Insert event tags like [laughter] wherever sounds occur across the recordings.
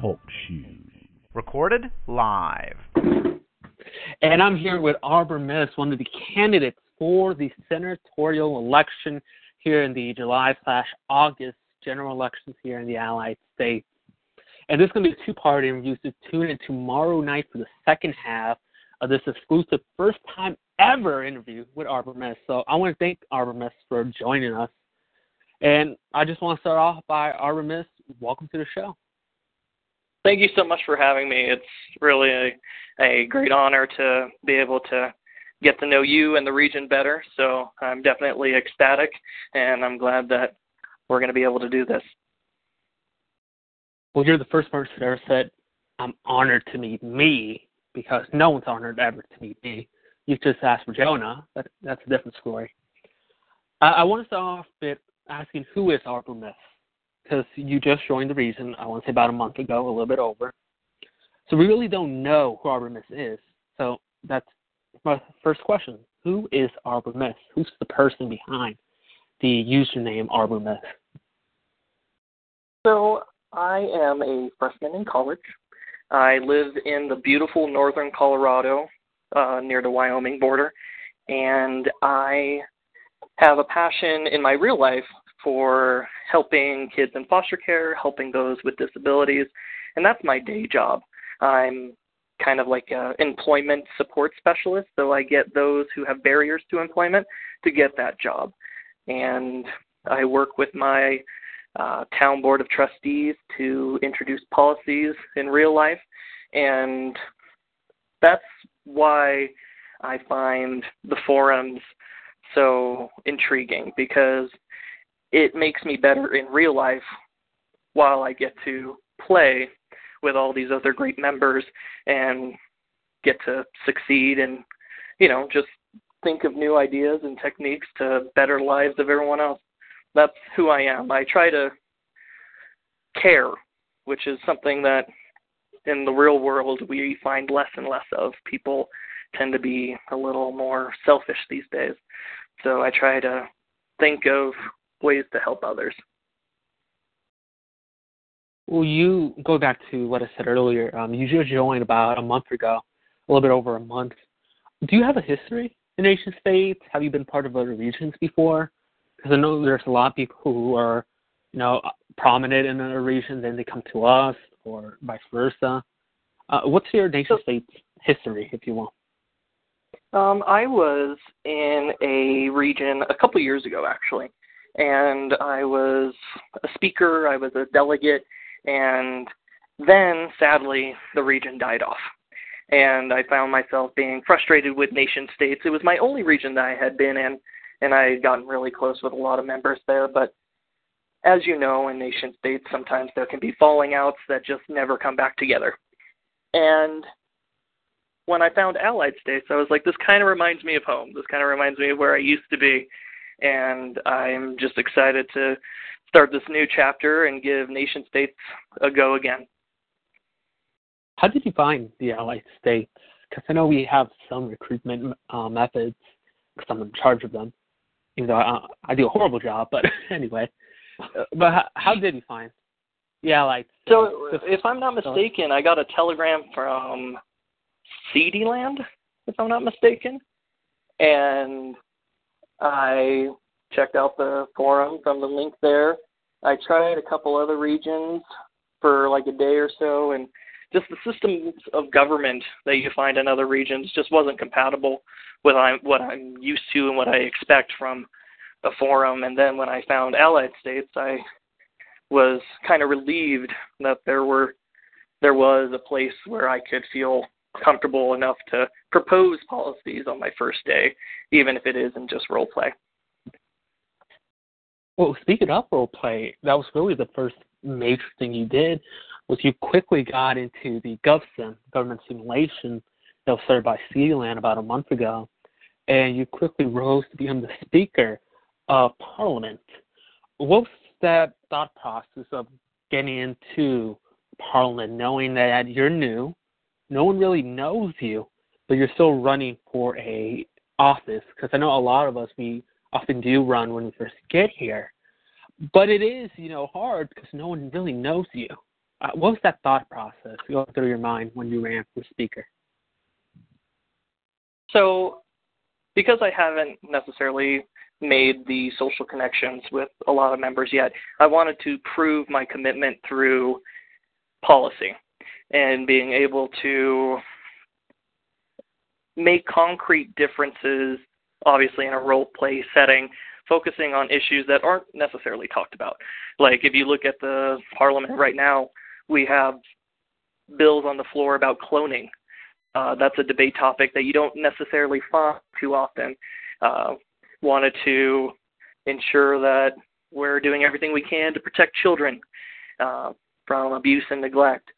Talk shoes. Recorded live. And I'm here with Arbor Mist, one of the candidates for the senatorial election here in the July slash August general elections here in the Allied States. And this is going to be a two part interview, so tune in tomorrow night for the second half of this exclusive first time ever interview with Arbor Mist. So I want to thank Arbor Mist for joining us. And I just want to start off by Arbor Mist, welcome to the show. Thank you so much for having me. It's really a, a great honor to be able to get to know you and the region better. So I'm definitely ecstatic, and I'm glad that we're going to be able to do this. Well, you're the first person that ever said, I'm honored to meet me, because no one's honored ever to meet me. You just asked for Jonah, but that's a different story. I, I want to start off with asking who is Arbor Mist? Because you just joined the region, I want to say about a month ago, a little bit over. So we really don't know who Arbor Mist is. So that's my first question. Who is Arbor Mist? Who's the person behind the username Arbor Mist? So I am a freshman in college. I live in the beautiful northern Colorado, uh, near the Wyoming border, and I have a passion in my real life for helping kids in foster care, helping those with disabilities, and that's my day job. I'm kind of like an employment support specialist, so I get those who have barriers to employment to get that job. And I work with my uh, town board of trustees to introduce policies in real life, and that's why I find the forums so intriguing because it makes me better in real life while I get to play with all these other great members and get to succeed and you know just think of new ideas and techniques to better lives of everyone else that's who I am. I try to care, which is something that in the real world we find less and less of. People tend to be a little more selfish these days. So I try to think of ways to help others. Well, you go back to what I said earlier. Um, you just joined about a month ago, a little bit over a month. Do you have a history in nation states? Have you been part of other regions before? because I know there's a lot of people who are, you know, prominent in a region, then they come to us, or vice versa. Uh, what's your nation state history, if you want? Um, I was in a region a couple years ago, actually, and I was a speaker. I was a delegate, and then sadly the region died off and I found myself being frustrated with nation states. It was my only region that I had been in and I had gotten really close with a lot of members there. But as you know, in nation states, sometimes there can be falling outs that just never come back together. And when I found Allied States, I was like, this kind of reminds me of home. This kind of reminds me of where I used to be. And I'm just excited to start this new chapter and give nation states a go again. How did you find the Allied States? Because I know we have some recruitment uh, methods because I'm in charge of them even though I, I do a horrible job. But [laughs] anyway, uh, but how, how did you find? Yeah, like so. If I'm not mistaken, I got a telegram from CD Land, if I'm not mistaken, and I checked out the forum from the link there. I tried a couple other regions for like a day or so, and just the systems of government that you find in other regions just wasn't compatible with what I'm used to and what I expect from a forum. And then when I found Allied States, I was kind of relieved that there were there was a place where I could feel comfortable enough to propose policies on my first day, even if it isn't just role play. Well, speaking of role play, that was really the first major thing you did was you quickly got into the GovSim, government simulation, that was started by CDLand about a month ago, and you quickly rose to become the Speaker of Parliament. What was that thought process of getting into Parliament, knowing that you're new, no one really knows you, but you're still running for a office? Because I know a lot of us we often do run when we first get here, but it is, you know, hard because no one really knows you. Uh, what was that thought process going through your mind when you ran for speaker? So, because I haven't necessarily made the social connections with a lot of members yet, I wanted to prove my commitment through policy and being able to make concrete differences, obviously in a role play setting, focusing on issues that aren't necessarily talked about. Like if you look at the parliament right now, we have bills on the floor about cloning. Uh, that's a debate topic that you don't necessarily find too often. Uh, wanted to ensure that we're doing everything we can to protect children uh, from abuse and neglect.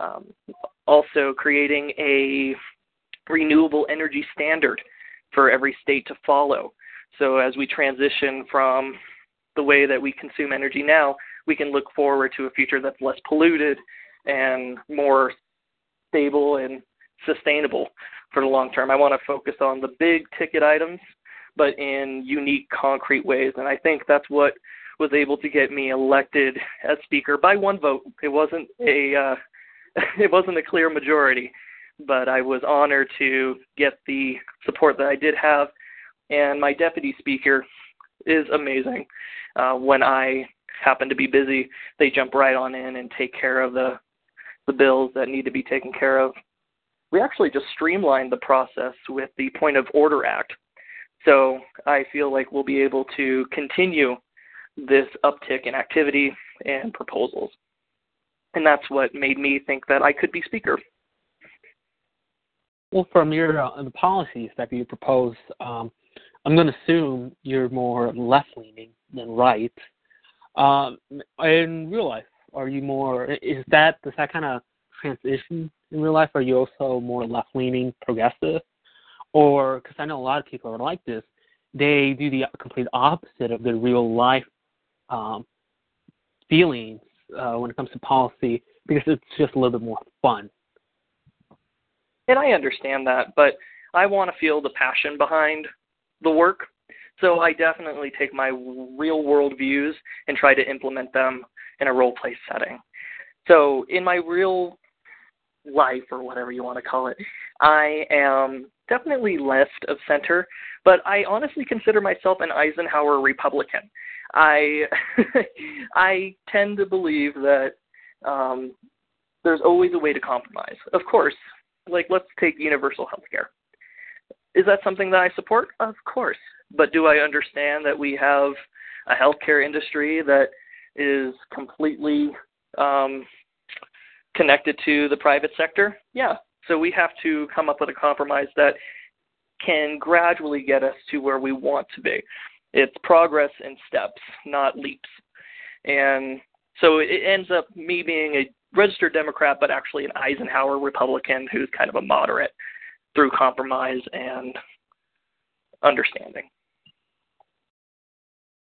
Um, also, creating a renewable energy standard for every state to follow. So, as we transition from the way that we consume energy now, we can look forward to a future that's less polluted and more stable and sustainable for the long term. I want to focus on the big ticket items, but in unique, concrete ways. And I think that's what was able to get me elected as speaker by one vote. It wasn't a uh, [laughs] it wasn't a clear majority, but I was honored to get the support that I did have. And my deputy speaker is amazing. Uh, when I happen to be busy, they jump right on in and take care of the the bills that need to be taken care of. We actually just streamlined the process with the Point of Order Act. So I feel like we'll be able to continue this uptick in activity and proposals. And that's what made me think that I could be speaker. Well, from your uh, the policies that you propose, um, I'm going to assume you're more left leaning than right. Um, in real life, are you more? Is that does that kind of transition in real life? Are you also more left leaning, progressive, or because I know a lot of people are like this, they do the complete opposite of their real life um, feelings uh, when it comes to policy because it's just a little bit more fun. And I understand that, but I want to feel the passion behind the work. So I definitely take my real world views and try to implement them in a role play setting. So in my real life or whatever you want to call it, I am definitely left of center, but I honestly consider myself an Eisenhower Republican. I [laughs] I tend to believe that um, there's always a way to compromise. Of course, like let's take universal health care. Is that something that I support? Of course. But do I understand that we have a healthcare industry that is completely um, connected to the private sector? Yeah. So we have to come up with a compromise that can gradually get us to where we want to be. It's progress in steps, not leaps. And so it ends up me being a registered Democrat, but actually an Eisenhower Republican who's kind of a moderate through compromise and understanding.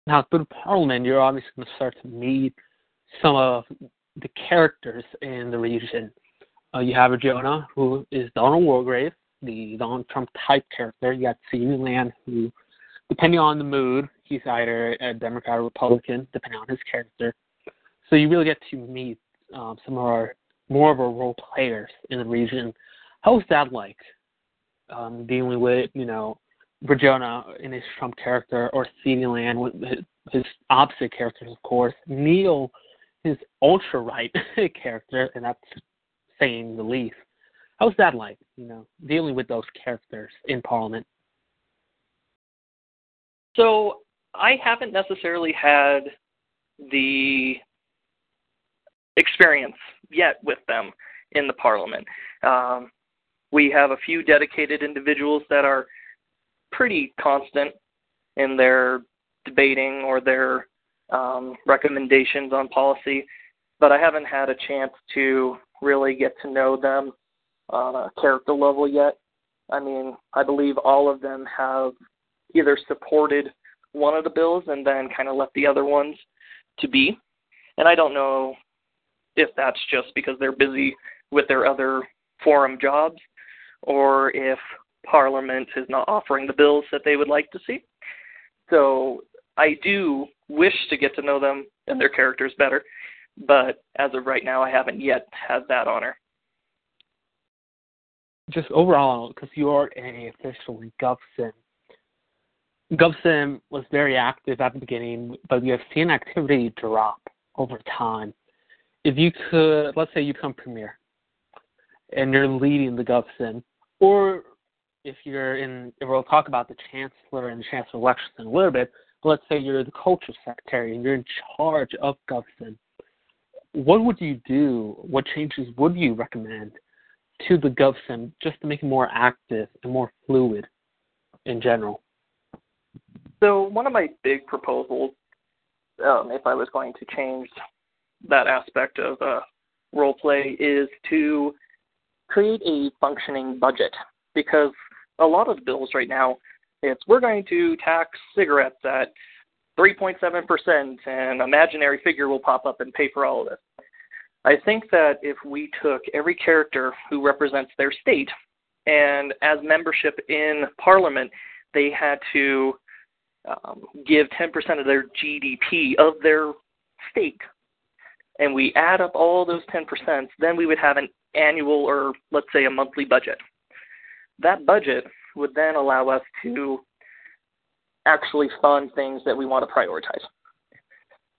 Now, through Parliament, you're obviously going to start to meet some of the characters in the region. Uh, you have a Jonah, who is Donald Wargrave, the Donald Trump type character. You got Stephen Land, who, depending on the mood, he's either a Democrat or Republican, depending on his character. So you really get to meet um, some of our more of our role players in the region. How was that like? Um, dealing with you know Jonah in his Trump character, or Stevie Land with his opposite characters, of course. Neil, his ultra right [laughs] character, and that's saying the least. How was that like? You know, dealing with those characters in Parliament. So I haven't necessarily had the experience yet with them in the parliament. Um, we have a few dedicated individuals that are pretty constant in their debating or their um, recommendations on policy, but I haven't had a chance to really get to know them on a character level yet. I mean, I believe all of them have either supported one of the bills and then kind of left the other ones to be. And I don't know if that's just because they're busy with their other forum jobs or if Parliament is not offering the bills that they would like to see. So I do wish to get to know them and their characters better. But as of right now, I haven't yet had that honor. Just overall, because you are an official in GovSim, was very active at the beginning, but we have seen activity drop over time. If you could, let's say you become premier, and you're leading the GovSim, or if you're in, if we'll talk about the chancellor and the chancellor elections in a little bit, but let's say you're the culture secretary and you're in charge of GovSim, what would you do? What changes would you recommend to the GovSim just to make it more active and more fluid in general? So one of my big proposals, um, if I was going to change that aspect of uh, role play, is to create a functioning budget because a lot of the bills right now, it's we're going to tax cigarettes at 3.7% and an imaginary figure will pop up and pay for all of this. I think that if we took every character who represents their state and as membership in parliament, they had to um, give 10% of their GDP of their stake, and we add up all those 10%, then we would have an annual or let's say a monthly budget. That budget would then allow us to actually fund things that we want to prioritize.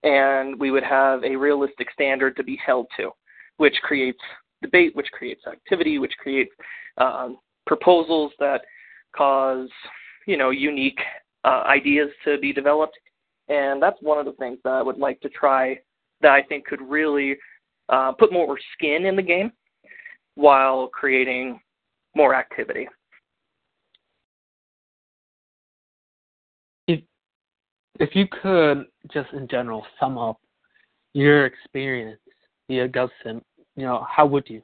And we would have a realistic standard to be held to, which creates debate, which creates activity, which creates um, proposals that cause, you know, unique uh, ideas to be developed. And that's one of the things that I would like to try that I think could really uh, put more skin in the game while creating more activity. If if you could just in general sum up your experience via GovSim, you know, how would you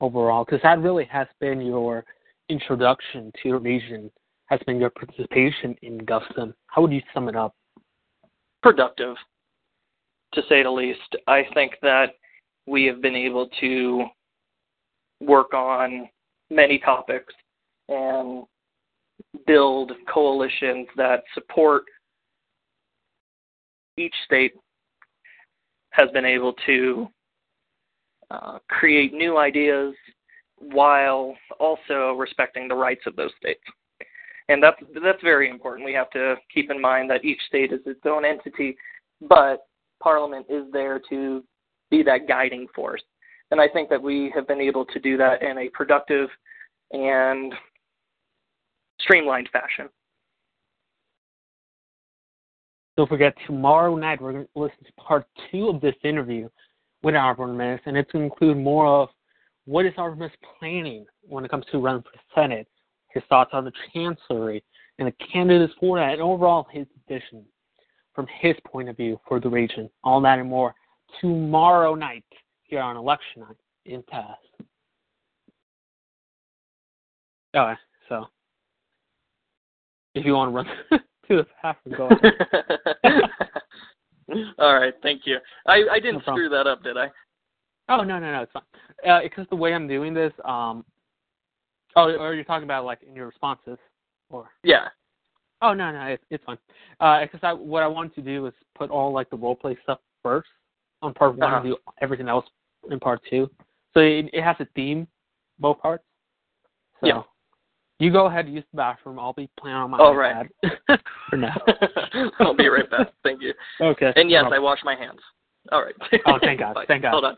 overall? Because that really has been your introduction to your region has been your participation in GovSim. How would you sum it up? Productive, to say the least. I think that we have been able to work on many topics and build coalitions that support each state has been able to uh, create new ideas while also respecting the rights of those states and that's that's very important. We have to keep in mind that each state is its own entity, but Parliament is there to be that guiding force. And I think that we have been able to do that in a productive and streamlined fashion. Don't forget, tomorrow night we're going to listen to part two of this interview with Arbor Mist, and it's going to include more of what is Arbor Mist planning when it comes to running for Senate his thoughts on the Chancellery and the candidates for that, and overall his vision from his point of view for the region. All that and more tomorrow night here on election night in Pass. Okay, so if you want to run [laughs] to the path, go ahead. [laughs] All right, thank you. I, I didn't no screw that up, did I? Oh no no no, it's fine. Uh, because the way I'm doing this, um, Oh, or you're talking about like in your responses, or yeah. Oh no, no, it's it's fine. Uh, because I what I wanted to do is put all like the role play stuff first on part one, uh-huh. and do everything else in part two. So it, it has a theme, both parts. So yeah. You go ahead and use the bathroom. I'll be playing on my All iPad right. [laughs] for now. [laughs] I'll be right back. Thank you. [laughs] Okay. And yes, I wash my hands. All right. oh, thank God. Thank God. Hold on.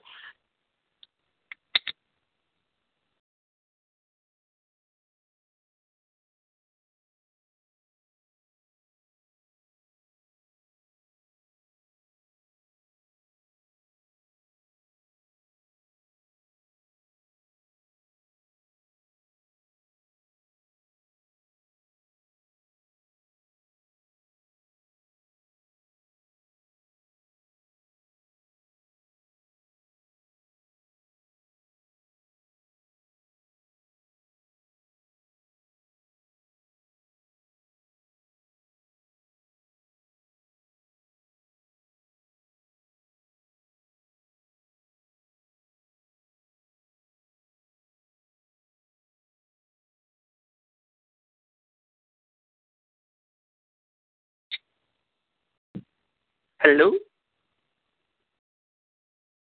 Hello?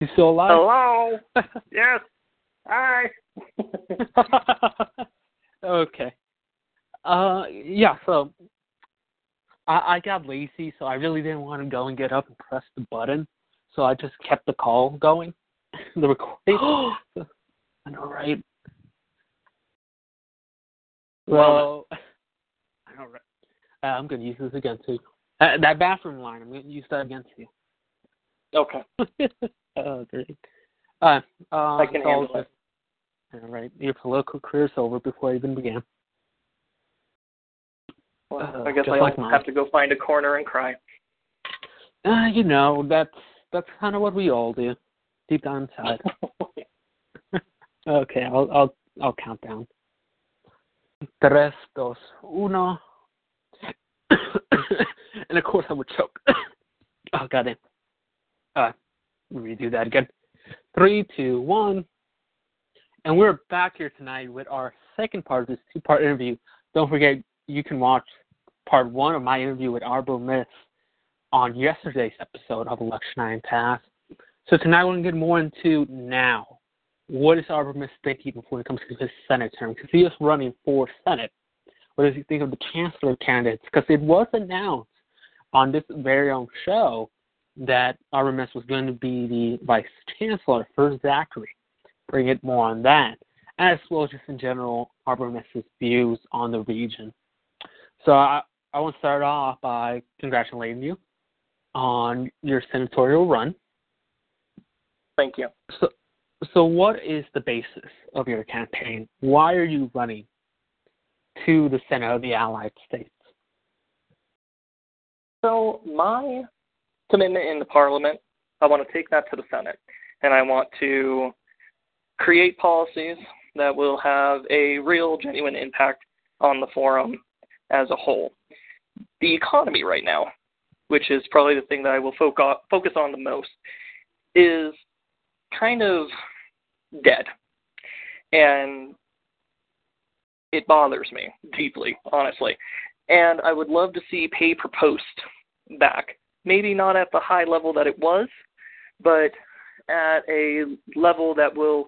You still alive? Hello. [laughs] yes. Hi. [laughs] okay. Uh, yeah. So I, I got lazy, so I really didn't want to go and get up and press the button, so I just kept the call going, [laughs] the recording. [gasps] I know, right? Well, I know, right? Uh, I'm gonna use this again, you. Uh, that bathroom line, I'm gonna use that against you. Okay. [laughs] oh, great. Uh, uh, I can handle All right, your political career's over before it even began. Well, Uh, I guess I'll mine. have to go find a corner and cry. Uh, you know, that's that's kind of what we all do, deep down inside. [laughs] okay, I'll I'll I'll count down. Tres, dos, uno. [coughs] and of course I would choke. [coughs] oh goddamn. Uh, redo that again. Three, two, one. And we're back here tonight with our second part of this two-part interview. Don't forget, you can watch part one of my interview with Arbor Mist on yesterday's episode of Election Nine Pass. So tonight we're going to get more into now. What is Arbor Mist thinking when it comes to his Senate term? Because he is running for Senate. What does he think of the Chancellor candidates? Because it was announced on this very own show that Arbor Mist was going to be the Vice Chancellor for Zachary. Bring it more on that, as well as just in general Arbor Mist's views on the region. So I, I want to start off by congratulating you on your senatorial run. Thank you. So, so what is the basis of your campaign? Why are you running to the Senate of the Allied States? So my commitment in the Parliament, I want to take that to the Senate, and I want to create policies that will have a real, genuine impact on the forum as a whole. The economy right now, which is probably the thing that I will focus on the most, is kind of dead, and it bothers me deeply, honestly. And I would love to see pay per post back. Maybe not at the high level that it was, but at a level that will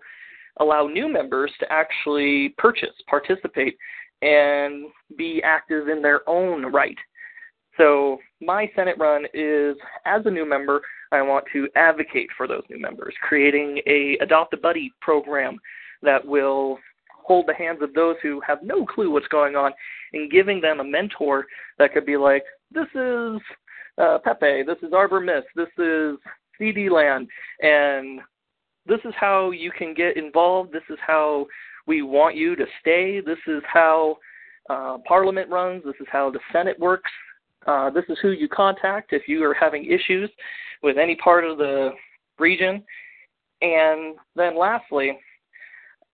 allow new members to actually purchase, participate, and be active in their own right. So, my Senate run is as a new member, I want to advocate for those new members, creating a adopt a buddy program that will hold the hands of those who have no clue what's going on and giving them a mentor that could be like, this is uh, Pepe, this is Arbor Mist, this is CD Land, and this is how you can get involved. This is how we want you to stay. This is how uh, Parliament runs. This is how the Senate works. Uh, this is who you contact if you are having issues with any part of the region. And then lastly,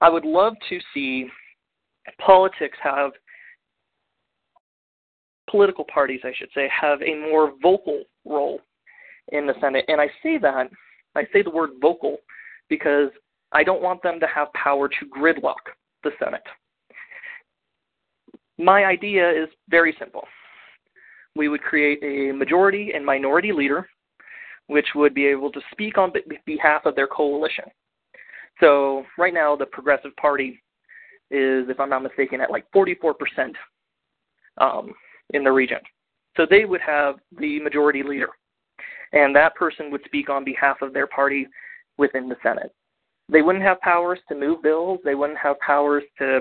I would love to see politics have political parties, I should say, have a more vocal role in the Senate. And I say that, I say the word vocal because I don't want them to have power to gridlock the Senate. My idea is very simple. We would create a majority and minority leader, which would be able to speak on behalf of their coalition. So, right now, the Progressive Party is, if I'm not mistaken, at like 44% um, in the region. So, they would have the majority leader, and that person would speak on behalf of their party within the Senate. They wouldn't have powers to move bills, they wouldn't have powers to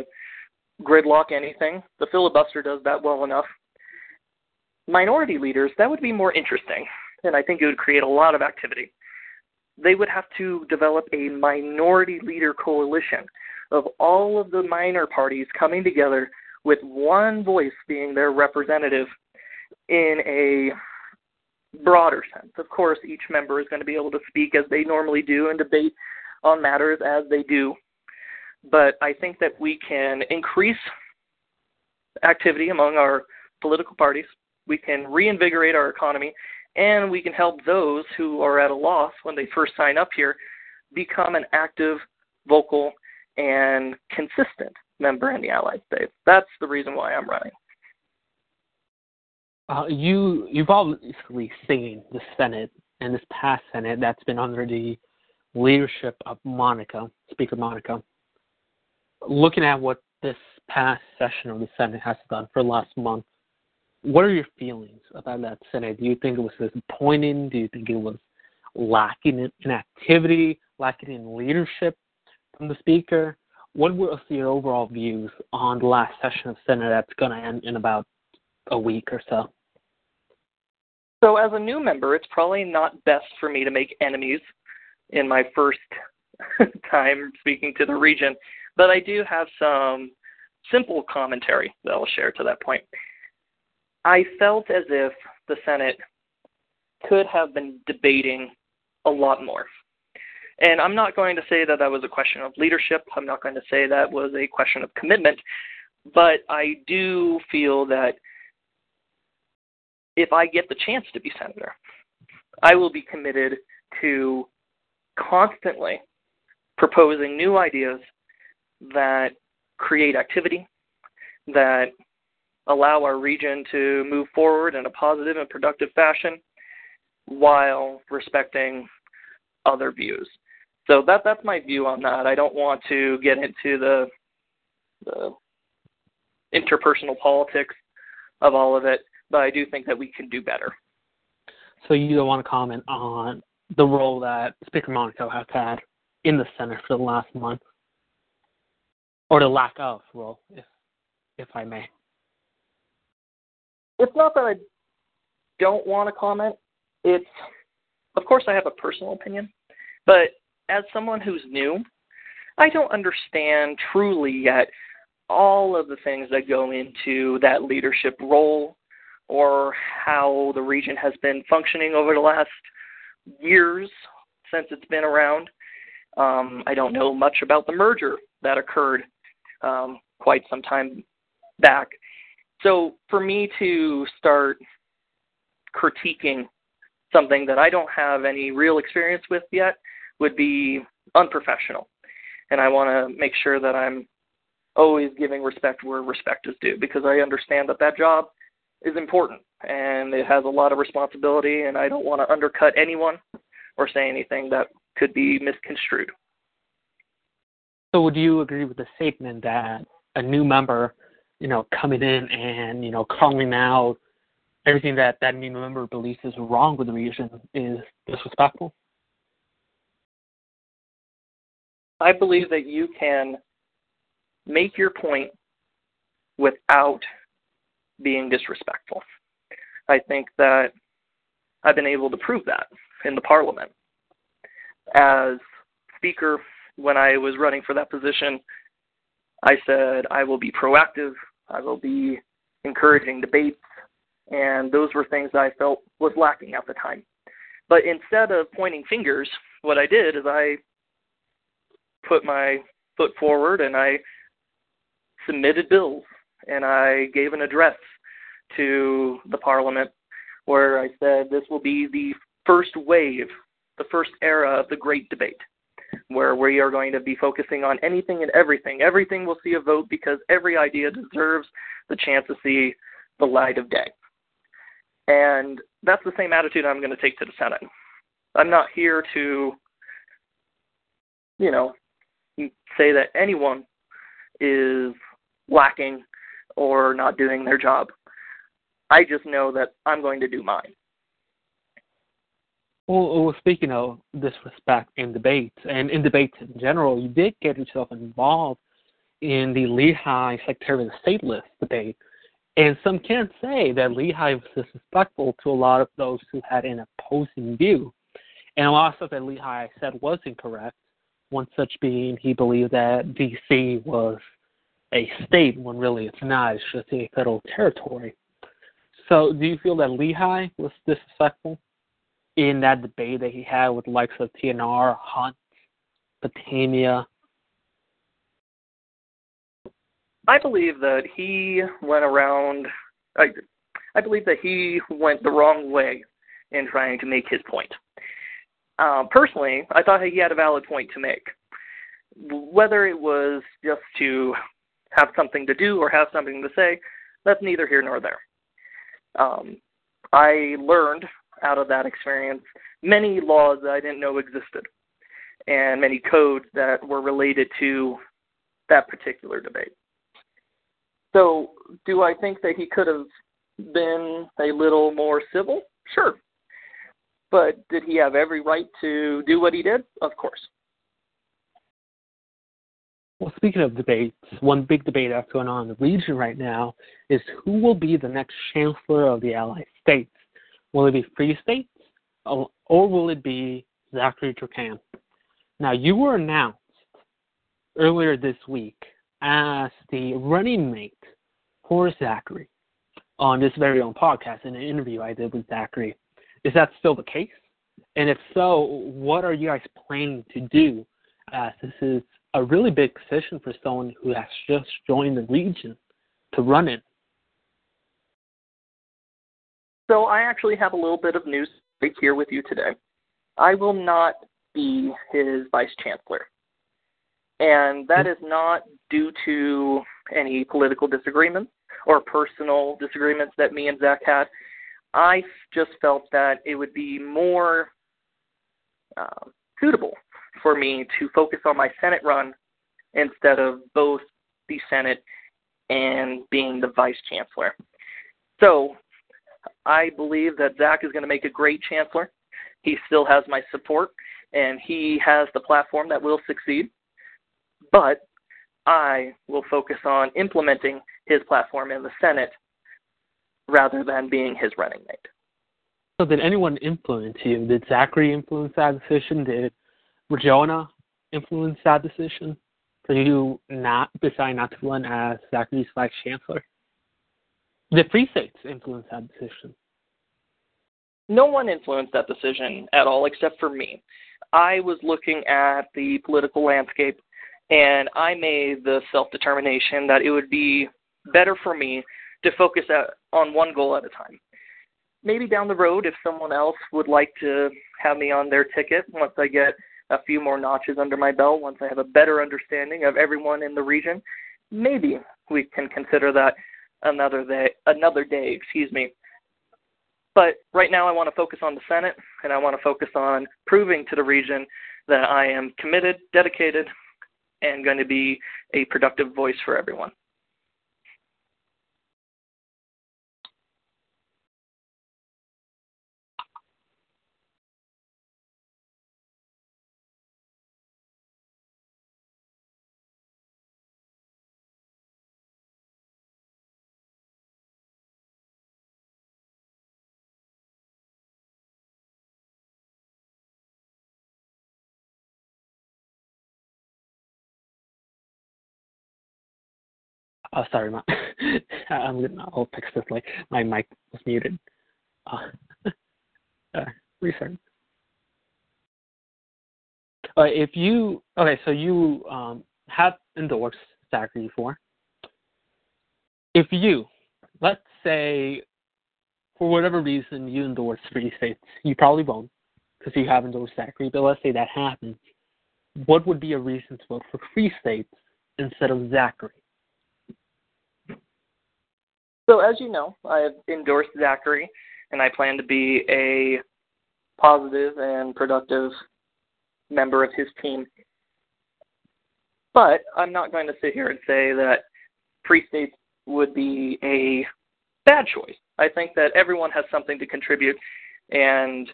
gridlock anything. The filibuster does that well enough. Minority leaders, that would be more interesting, and I think it would create a lot of activity. They would have to develop a minority leader coalition of all of the minor parties coming together with one voice being their representative in a broader sense. Of course, each member is going to be able to speak as they normally do and debate on matters as they do. But I think that we can increase activity among our political parties. We can reinvigorate our economy, and we can help those who are at a loss when they first sign up here become an active, vocal, and consistent member in the Allied States. That's the reason why I'm running. Uh, you you've obviously seen the Senate and this past Senate that's been under the leadership of Monica, Speaker Monica, looking at what this past session of the Senate has done for the last month, what are your feelings about that Senate? Do you think it was disappointing? Do you think it was lacking in activity, lacking in leadership from the Speaker? What were your overall views on the last session of Senate that's going to end in about a week or so? So, as a new member, it's probably not best for me to make enemies in my first [laughs] time speaking to the region, but I do have some simple commentary that I'll share to that point. I felt as if the Senate could have been debating a lot more. And I'm not going to say that that was a question of leadership. I'm not going to say that was a question of commitment. But I do feel that if I get the chance to be senator, I will be committed to constantly proposing new ideas that create activity, that allow our region to move forward in a positive and productive fashion while respecting other views. So that that's my view on that. I don't want to get into the the interpersonal politics of all of it, but I do think that we can do better. So you don't want to comment on the role that Speaker Monaco has had in the Senate for the last month, or the lack of role, if if I may. It's not that I don't want to comment. It's, of course, I have a personal opinion, but as someone who's new, I don't understand truly yet all of the things that go into that leadership role or how the region has been functioning over the last years since it's been around. Um, I don't know much about the merger that occurred um, quite some time back. So for me to start critiquing something that I don't have any real experience with yet would be unprofessional. And I want to make sure that I'm always giving respect where respect is due because I understand that that job is important and it has a lot of responsibility and I don't want to undercut anyone or say anything that could be misconstrued. So would you agree with the statement that a new member, you know, coming in and, you know, calling out everything that that new member believes is wrong with the region is disrespectful? I believe that you can make your point without being disrespectful. I think that I've been able to prove that in the parliament. As speaker, when I was running for that position, I said I will be proactive, I will be encouraging debates, and those were things I felt was lacking at the time. But instead of pointing fingers, what I did is I put my foot forward and I submitted bills and I gave an address to the parliament where I said this will be the first wave, the first era of the great debate, where we are going to be focusing on anything and everything. Everything will see a vote because every idea deserves the chance to see the light of day. And that's the same attitude I'm going to take to the Senate. I'm not here to, you know, say that anyone is lacking or not doing their job. I just know that I'm going to do mine. Well, well, speaking of disrespect in debates and in debates in general, you did get yourself involved in the Lehigh Secretary of State list debate. And some can't say that Lehigh was disrespectful to a lot of those who had an opposing view. And a lot of stuff that Lehigh said was incorrect. One such being he believed that D.C. was a state when really it's not. It's just a federal territory. So, do you feel that Lehigh was disrespectful in that debate that he had with the likes of TNR, Hunt, Potamia? I believe that he went around. I, I believe that he went the wrong way in trying to make his point. Um, personally, I thought he had a valid point to make. Whether it was just to have something to do or have something to say, that's neither here nor there. Um, I learned out of that experience many laws that I didn't know existed. and many codes that were related to that particular debate. So, do I think that he could have been a little more civil? Sure. But did he have every right to do what he did? Of course. Well, speaking of debates, one big debate that's going on in the region right now is who will be the next chancellor of the Allied States. Will it be Free States oh, or will it be Zachary Turcan? Now, you were announced earlier this week as the running mate for Zachary on this very own podcast in an interview I did with Zachary. Is that still the case? And if so, what are you guys planning to do? As this is a really big position for someone who has just joined the region to run it. So I actually have a little bit of news right here with you today. I will not be his vice chancellor. And that is not due to any political disagreements or personal disagreements that me and Zach had. I just felt that it would be more uh, suitable for me to focus on my Senate run instead of both the Senate and being the vice chancellor. So I believe that Zach is going to make a great chancellor. He still has my support, and he has the platform that will succeed. But I will focus on implementing his platform in the Senate rather than being his running mate. So, did anyone influence you? Did Zachary influence that decision? Did Regina influence that decision for you not decide not to run as Zachary's vice chancellor? Did States influence that decision? No one influenced that decision at all except for me. I was looking at the political landscape and I made the self determination that it would be better for me to focus on one goal at a time. Maybe down the road, if someone else would like to have me on their ticket once I get a few more notches under my belt, once I have a better understanding of everyone in the region, maybe we can consider that another day. Another day, excuse me. But right now, I want to focus on the Senate, and I want to focus on proving to the region that I am committed, dedicated, and going to be a productive voice for everyone. Oh, sorry, my, [laughs] I'm gonna. I'll this. Like my mic was muted. Uh, uh, restart. Uh, if you okay, so you um, have endorsed Zachary before. If you, let's say, for whatever reason you endorse Free States, you probably won't because you have endorsed Zachary. But let's say that happens, what would be a reason to vote for Free States instead of Zachary? So, as you know, I have endorsed Zachary, and I plan to be a positive and productive member of his team. But I'm not going to sit here and say that Free States would be a bad choice. I think that everyone has something to contribute, and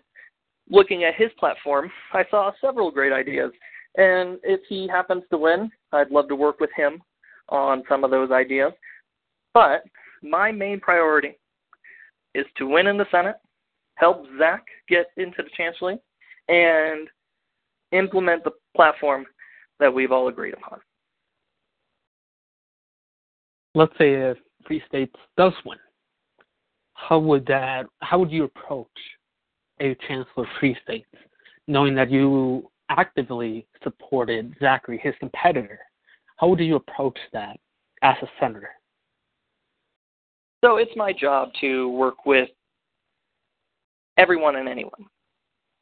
looking at his platform, I saw several great ideas. And if he happens to win, I'd love to work with him on some of those ideas. But my main priority is to win in the Senate, help Zach get into the chancellery, and implement the platform that we've all agreed upon. Let's say if Free States does win, how would that? How would you approach a chancellor of Free States, knowing that you actively supported Zachary, his competitor? How would you approach that as a senator? So it's my job to work with everyone and anyone.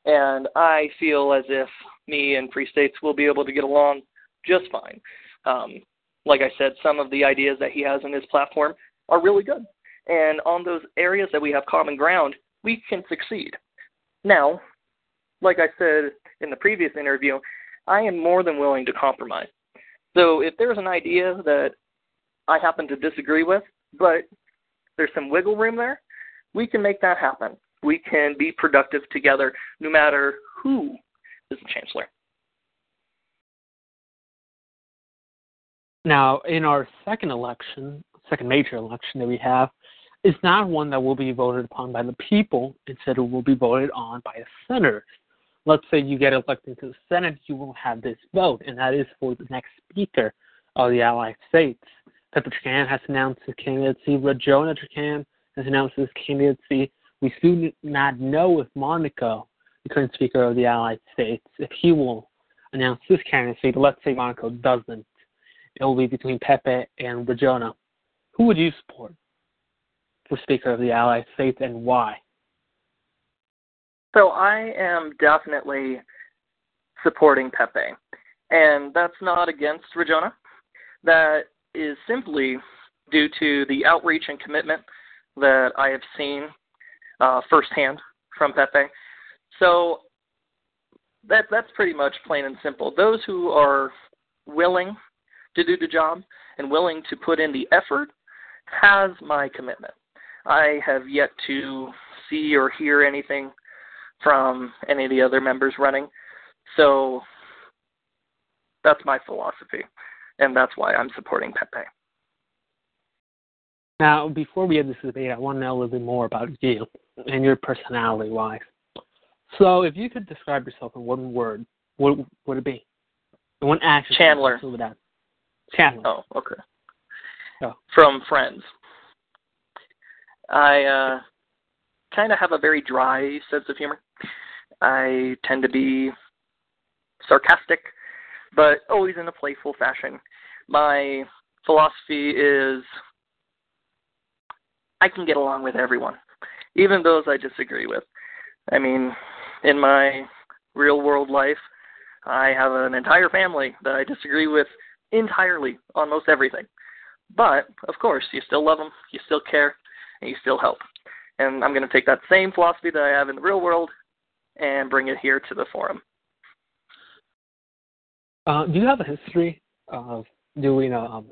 And I feel as if me and Free States will be able to get along just fine. Um, like I said, some of the ideas that he has in his platform are really good. And on those areas that we have common ground, we can succeed. Now, like I said in the previous interview, I am more than willing to compromise. So if there's an idea that I happen to disagree with, but there's some wiggle room there, we can make that happen. We can be productive together no matter who is the chancellor. Now, in our second election, second major election that we have, is not one that will be voted upon by the people. Instead, it will be voted on by a senator. Let's say you get elected to the Senate, you will have this vote, and that is for the next Speaker of the Allied States. Pepper Trahan has announced his candidacy. Rajona Trahan has announced his candidacy. We do not know if Monaco, the current Speaker of the Allied States, if he will announce his candidacy. But let's say Monaco doesn't. It will be between Pepe and Rajona. Who would you support for Speaker of the Allied States and why? So I am definitely supporting Pepe. And that's not against Rajona. That is simply due to the outreach and commitment that I have seen uh, firsthand from Pepe. So that that's pretty much plain and simple. Those who are willing to do the job and willing to put in the effort has my commitment. I have yet to see or hear anything from any of the other members running. So that's my philosophy, and that's why I'm supporting Pepe. Now, before we end this debate, I want to know a little bit more about you and your personality wise. So, if you could describe yourself in one word, what would it be? one action. Chandler. Chandler. Oh, okay. Oh. From Friends. I uh, kind of have a very dry sense of humor. I tend to be sarcastic, but always in a playful fashion. My philosophy is I can get along with everyone, even those I disagree with. I mean, in my real world life, I have an entire family that I disagree with entirely on most everything. But, of course, you still love them, you still care, and you still help. And I'm going to take that same philosophy that I have in the real world and bring it here to the forum. Uh, do you have a history of doing um,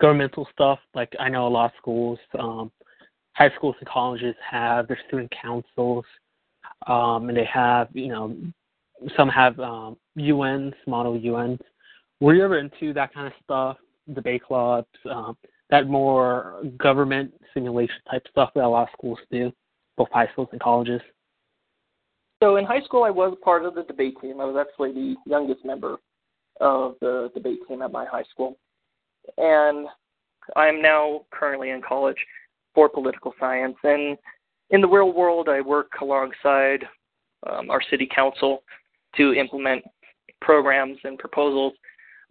governmental stuff? Like I know a lot of schools, um, high schools and colleges have their student councils, um, and they have you know some have um, UNs, model UNs. Were you ever into that kind of stuff? Debate clubs, um, that more government simulation type stuff that a lot of schools do, both high schools and colleges? So in high school, I was part of the debate team. I was actually the youngest member of the debate team at my high school. And I'm now currently in college for political science. And in the real world, I work alongside um, our city council to implement programs and proposals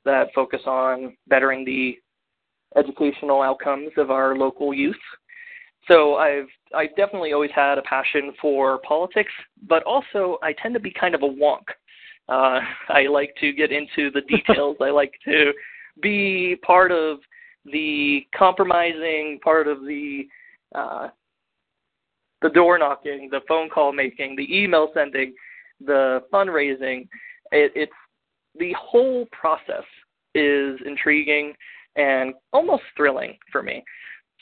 that focus on bettering the educational outcomes of our local youth. So I've I've definitely always had a passion for politics, but also I tend to be kind of a wonk. Uh, I like to get into the details. I like to be part of the compromising, part of the uh, the door knocking, the phone call making, the email sending, the fundraising. It, it's the whole process is intriguing and almost thrilling for me.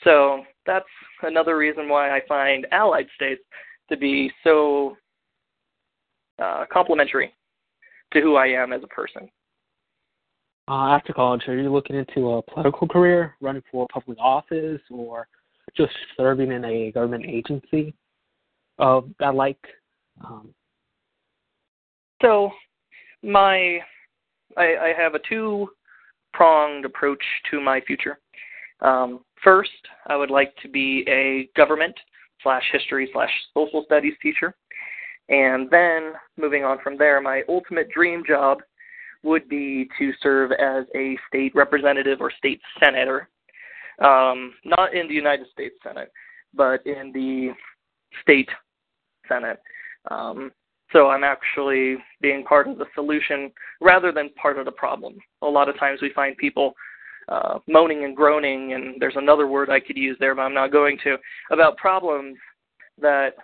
So that's another reason why I find allied states to be so uh, complementary to who I am as a person. Uh, after college, are you looking into a political career, running for public office, or just serving in a government agency of that like? Um... So, my I, I have a two pronged approach to my future. Um, first, I would like to be a government slash history slash social studies teacher. And then moving on from there, my ultimate dream job would be to serve as a state representative or state senator, um, not in the United States Senate, but in the state Senate. Um, so I'm actually being part of the solution rather than part of the problem. A lot of times we find people uh, moaning and groaning, and there's another word I could use there, but I'm not going to, about problems that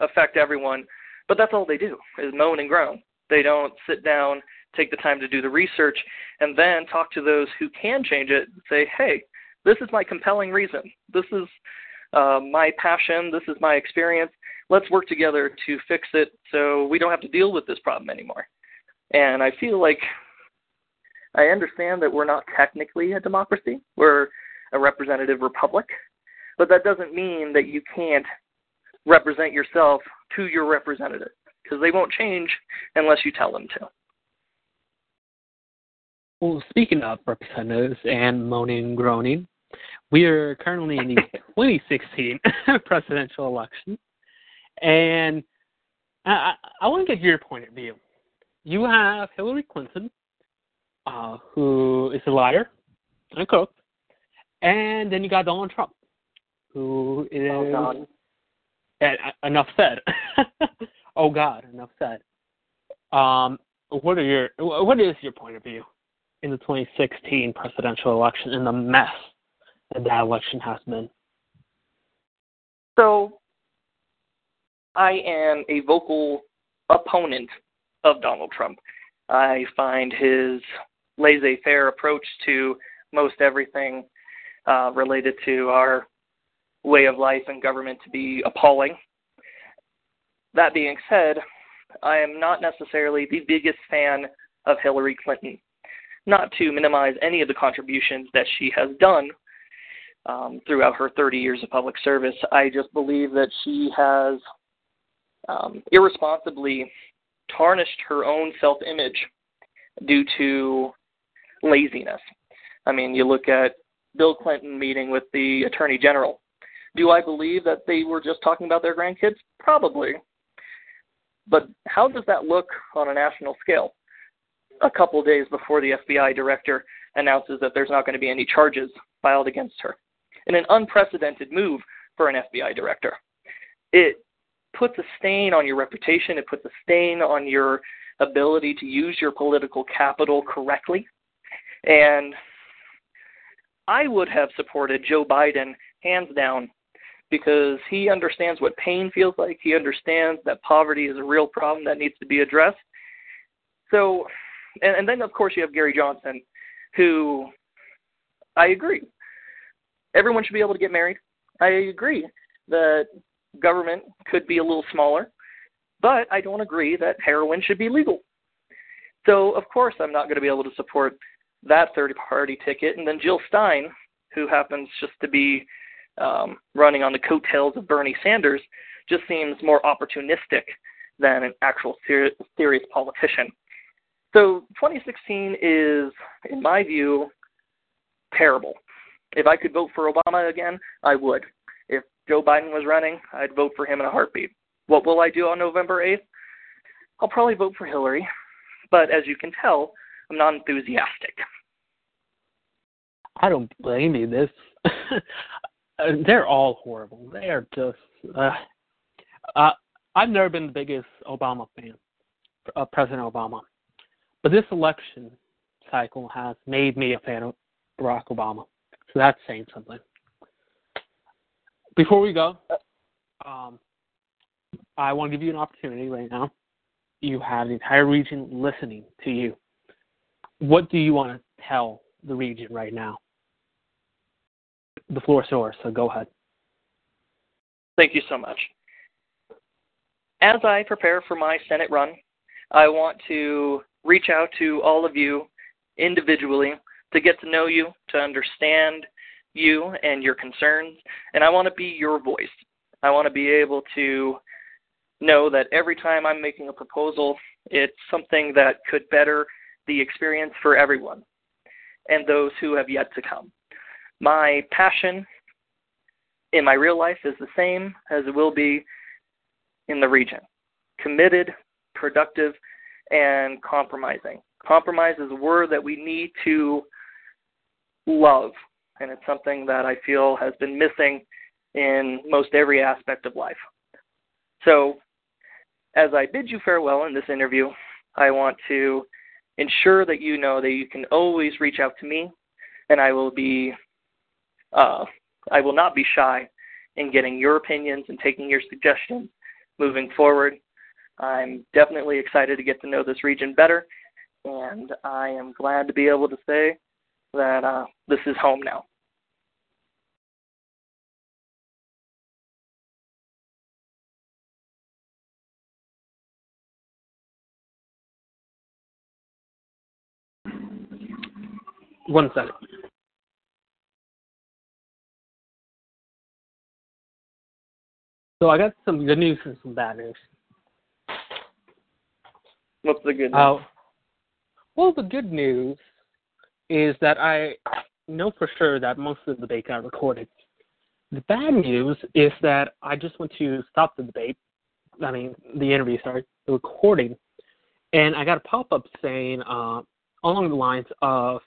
affect everyone. But that's all they do is moan and groan. They don't sit down, take the time to do the research, and then talk to those who can change it. Say, hey, this is my compelling reason. This is uh, my passion. This is my experience. Let's work together to fix it so we don't have to deal with this problem anymore. And I feel like I understand that we're not technically a democracy. We're a representative republic. But that doesn't mean that you can't represent yourself to your representative because they won't change unless you tell them to. Well, speaking of representatives and moaning and groaning, we are currently in the [laughs] 2016 [laughs] presidential election, and I, I want to get your point of view. You have Hillary Clinton, uh, who is a liar and a cook, and then you got Donald Trump, who is oh. Enough said. [laughs] oh God, enough said. Um, what are your what is your point of view in the 2016 presidential election and the mess that that election has been? So, I am a vocal opponent of Donald Trump. I find his laissez-faire approach to most everything uh, related to our way of life and government to be appalling. That being said, I am not necessarily the biggest fan of Hillary Clinton. Not to minimize any of the contributions that she has done um, throughout her 30 years of public service, I just believe that she has um, irresponsibly tarnished her own self image due to laziness. I mean, you look at Bill Clinton meeting with the Attorney General. Do I believe that they were just talking about their grandkids? Probably. But how does that look on a national scale? A couple days before the FBI director announces that there's not going to be any charges filed against her. In an unprecedented move for an FBI director. It puts a stain on your reputation, it puts a stain on your ability to use your political capital correctly. And I would have supported Joe Biden hands down because he understands what pain feels like. He understands that poverty is a real problem that needs to be addressed. So, and, and then of course you have Gary Johnson, who I agree. Everyone should be able to get married. I agree that government could be a little smaller, but I don't agree that heroin should be legal. So, of course, I'm not going to be able to support that third party ticket. And then Jill Stein, who happens just to be um, running on the coattails of Bernie Sanders, just seems more opportunistic than an actual ser- serious politician. So 2016 is, in my view, terrible. If I could vote for Obama again, I would. If Joe Biden was running, I'd vote for him in a heartbeat. What will I do on November 8th? I'll probably vote for Hillary, but as you can tell, I'm not enthusiastic. I don't blame you. This [laughs] they're all horrible. They are just. Uh, uh, I've never been the biggest Obama fan, uh, President Obama, but this election cycle has made me a fan of Barack Obama. So that's saying something. Before we go, um, I want to give you an opportunity right now. You have the entire region listening to you. What do you want to tell the region right now? The floor is yours, so go ahead. Thank you so much. As I prepare for my Senate run, I want to reach out to all of you individually to get to know you, to understand you and your concerns, and I want to be your voice. I want to be able to know that every time I'm making a proposal, it's something that could better the experience for everyone and those who have yet to come. My passion in my real life is the same as it will be in the region committed, productive, and compromising. Compromise is a word that we need to love, and it's something that I feel has been missing in most every aspect of life. So, as I bid you farewell in this interview, I want to ensure that you know that you can always reach out to me, and I will be, uh, I will not be shy in getting your opinions and taking your suggestions moving forward. I'm definitely excited to get to know this region better, and I am glad to be able to say that uh, this is home now. One second. So I got some good news and some bad news. What's the good news? Uh, well, the good news is that I know for sure that most of the debate got recorded. The bad news is that I just went to stop the debate. I mean, the interview, sorry, the recording, and I got a pop up saying uh, along the lines of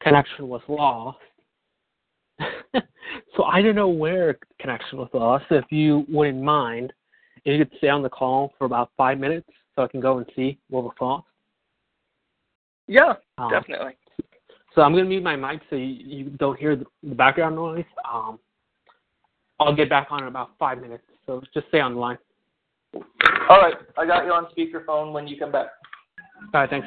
connection was lost. [laughs] so I don't know where connection was lost. If you wouldn't mind, if you could stay on the call for about five minutes so I can go and see what lost. yeah, Um, definitely. So I'm gonna mute my mic so you, you don't hear the, the background noise. Um, I'll get back on in about five minutes. So just stay on the line. All right, I got you on speakerphone when you come back. All right, thanks.